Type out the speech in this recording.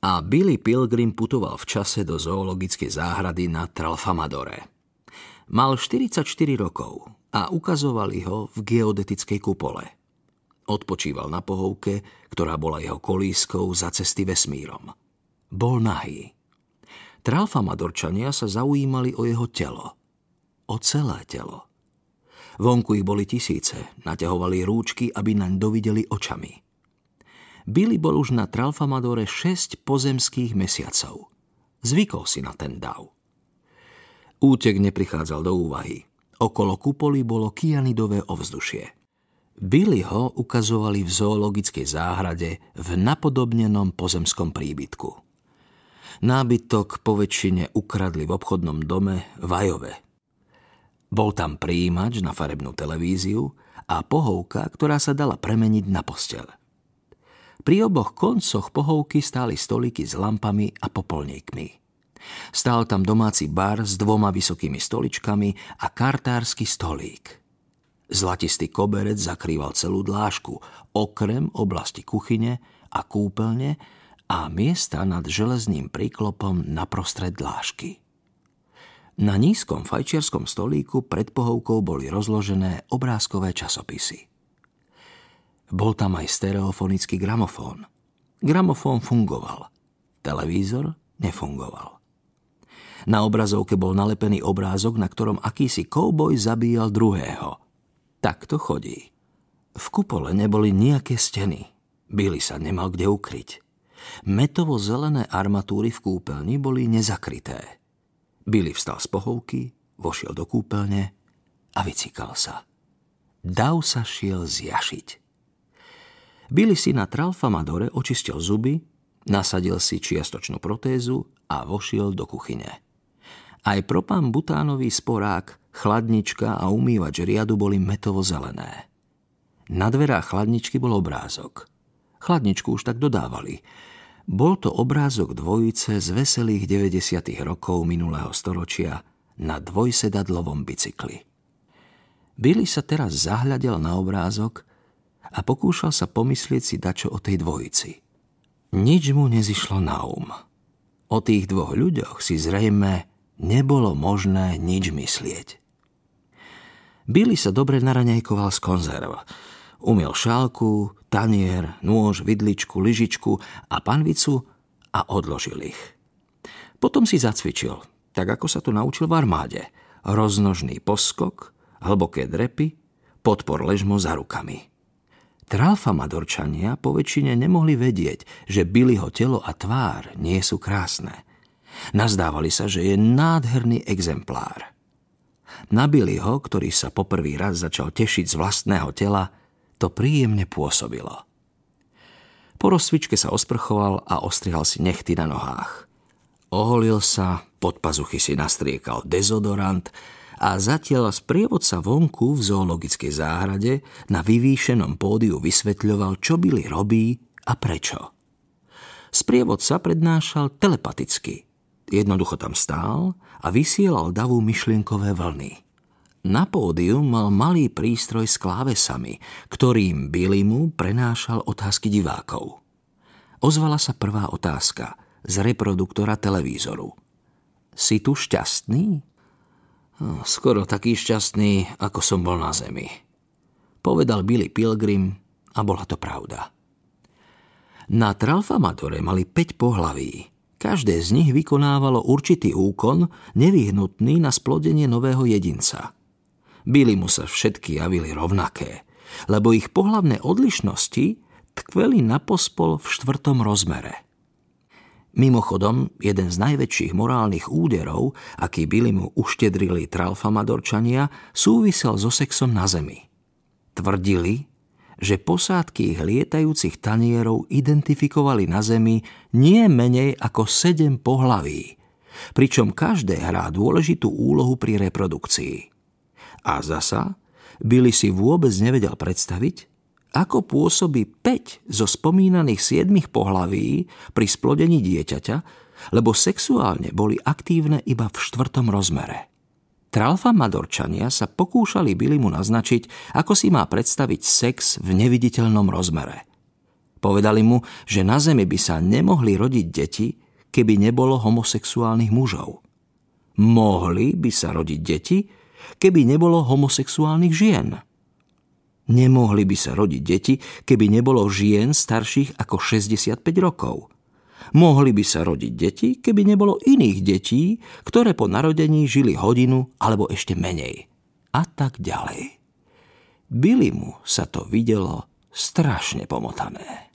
a Billy Pilgrim putoval v čase do zoologickej záhrady na Tralfamadore. Mal 44 rokov a ukazovali ho v geodetickej kupole. Odpočíval na pohovke, ktorá bola jeho kolískou za cesty vesmírom. Bol nahý. Tralfamadorčania sa zaujímali o jeho telo. O celé telo. Vonku ich boli tisíce, naťahovali rúčky, aby naň dovideli očami – Billy bol už na Tralfamadore 6 pozemských mesiacov. Zvykol si na ten dav. Útek neprichádzal do úvahy. Okolo kupoly bolo kianidové ovzdušie. Billy ho ukazovali v zoologickej záhrade v napodobnenom pozemskom príbytku. Nábytok poväčšine ukradli v obchodnom dome v. Bol tam príjimač na farebnú televíziu a pohovka, ktorá sa dala premeniť na postel. Pri oboch koncoch pohovky stáli stoliky s lampami a popolníkmi. Stál tam domáci bar s dvoma vysokými stoličkami a kartársky stolík. Zlatistý koberec zakrýval celú dlážku, okrem oblasti kuchyne a kúpeľne a miesta nad železným príklopom naprostred dlážky. Na nízkom fajčiarskom stolíku pred pohovkou boli rozložené obrázkové časopisy. Bol tam aj stereofonický gramofón. Gramofón fungoval. Televízor nefungoval. Na obrazovke bol nalepený obrázok, na ktorom akýsi kouboj zabíjal druhého. Tak to chodí. V kupole neboli nejaké steny. Billy sa nemal kde ukryť. Metovo-zelené armatúry v kúpeľni boli nezakryté. Billy vstal z pohovky, vošiel do kúpeľne a vycikal sa. Dav sa šiel zjašiť. Billy si na Tralfamadore očistil zuby, nasadil si čiastočnú protézu a vošiel do kuchyne. Aj propán butánový sporák, chladnička a umývač riadu boli metovo-zelené. Na dverách chladničky bol obrázok. Chladničku už tak dodávali. Bol to obrázok dvojice z veselých 90. rokov minulého storočia na dvojsedadlovom bicykli. Billy sa teraz zahľadel na obrázok a pokúšal sa pomyslieť si dačo o tej dvojici. Nič mu nezišlo na um. O tých dvoch ľuďoch si zrejme nebolo možné nič myslieť. Billy sa dobre naraňajkoval z konzerv. Umiel šálku, tanier, nôž, vidličku, lyžičku a panvicu a odložil ich. Potom si zacvičil, tak ako sa to naučil v armáde. Roznožný poskok, hlboké drepy, podpor ležmo za rukami. Tralfamadorčania po väčšine nemohli vedieť, že Billyho telo a tvár nie sú krásne. Nazdávali sa, že je nádherný exemplár. Na Billyho, ktorý sa poprvý raz začal tešiť z vlastného tela, to príjemne pôsobilo. Po rozcvičke sa osprchoval a ostrihal si nechty na nohách. Oholil sa, pod pazuchy si nastriekal dezodorant a zatiaľ sprievodca vonku v zoologickej záhrade na vyvýšenom pódiu vysvetľoval, čo Billy robí a prečo. Sprievodca prednášal telepaticky. Jednoducho tam stál a vysielal davu myšlienkové vlny. Na pódiu mal malý prístroj s klávesami, ktorým Billy mu prenášal otázky divákov. Ozvala sa prvá otázka z reproduktora televízoru. Si tu šťastný? Skoro taký šťastný, ako som bol na zemi. Povedal Billy Pilgrim a bola to pravda. Na Tralfamadore mali 5 pohlaví. Každé z nich vykonávalo určitý úkon, nevyhnutný na splodenie nového jedinca. Billy mu sa všetky javili rovnaké, lebo ich pohlavné odlišnosti tkveli na pospol v štvrtom rozmere – Mimochodom, jeden z najväčších morálnych úderov, aký byli mu uštedrili tralfamadorčania, súvisel so sexom na zemi. Tvrdili, že posádky ich lietajúcich tanierov identifikovali na zemi nie menej ako sedem pohlaví, pričom každé hrá dôležitú úlohu pri reprodukcii. A zasa, Billy si vôbec nevedel predstaviť, ako pôsobí 5 zo spomínaných 7 pohlaví pri splodení dieťaťa, lebo sexuálne boli aktívne iba v štvrtom rozmere. Tralfa Madorčania sa pokúšali Billy mu naznačiť, ako si má predstaviť sex v neviditeľnom rozmere. Povedali mu, že na zemi by sa nemohli rodiť deti, keby nebolo homosexuálnych mužov. Mohli by sa rodiť deti, keby nebolo homosexuálnych žien. Nemohli by sa rodiť deti, keby nebolo žien starších ako 65 rokov. Mohli by sa rodiť deti, keby nebolo iných detí, ktoré po narodení žili hodinu alebo ešte menej. A tak ďalej. Billy mu sa to videlo strašne pomotané.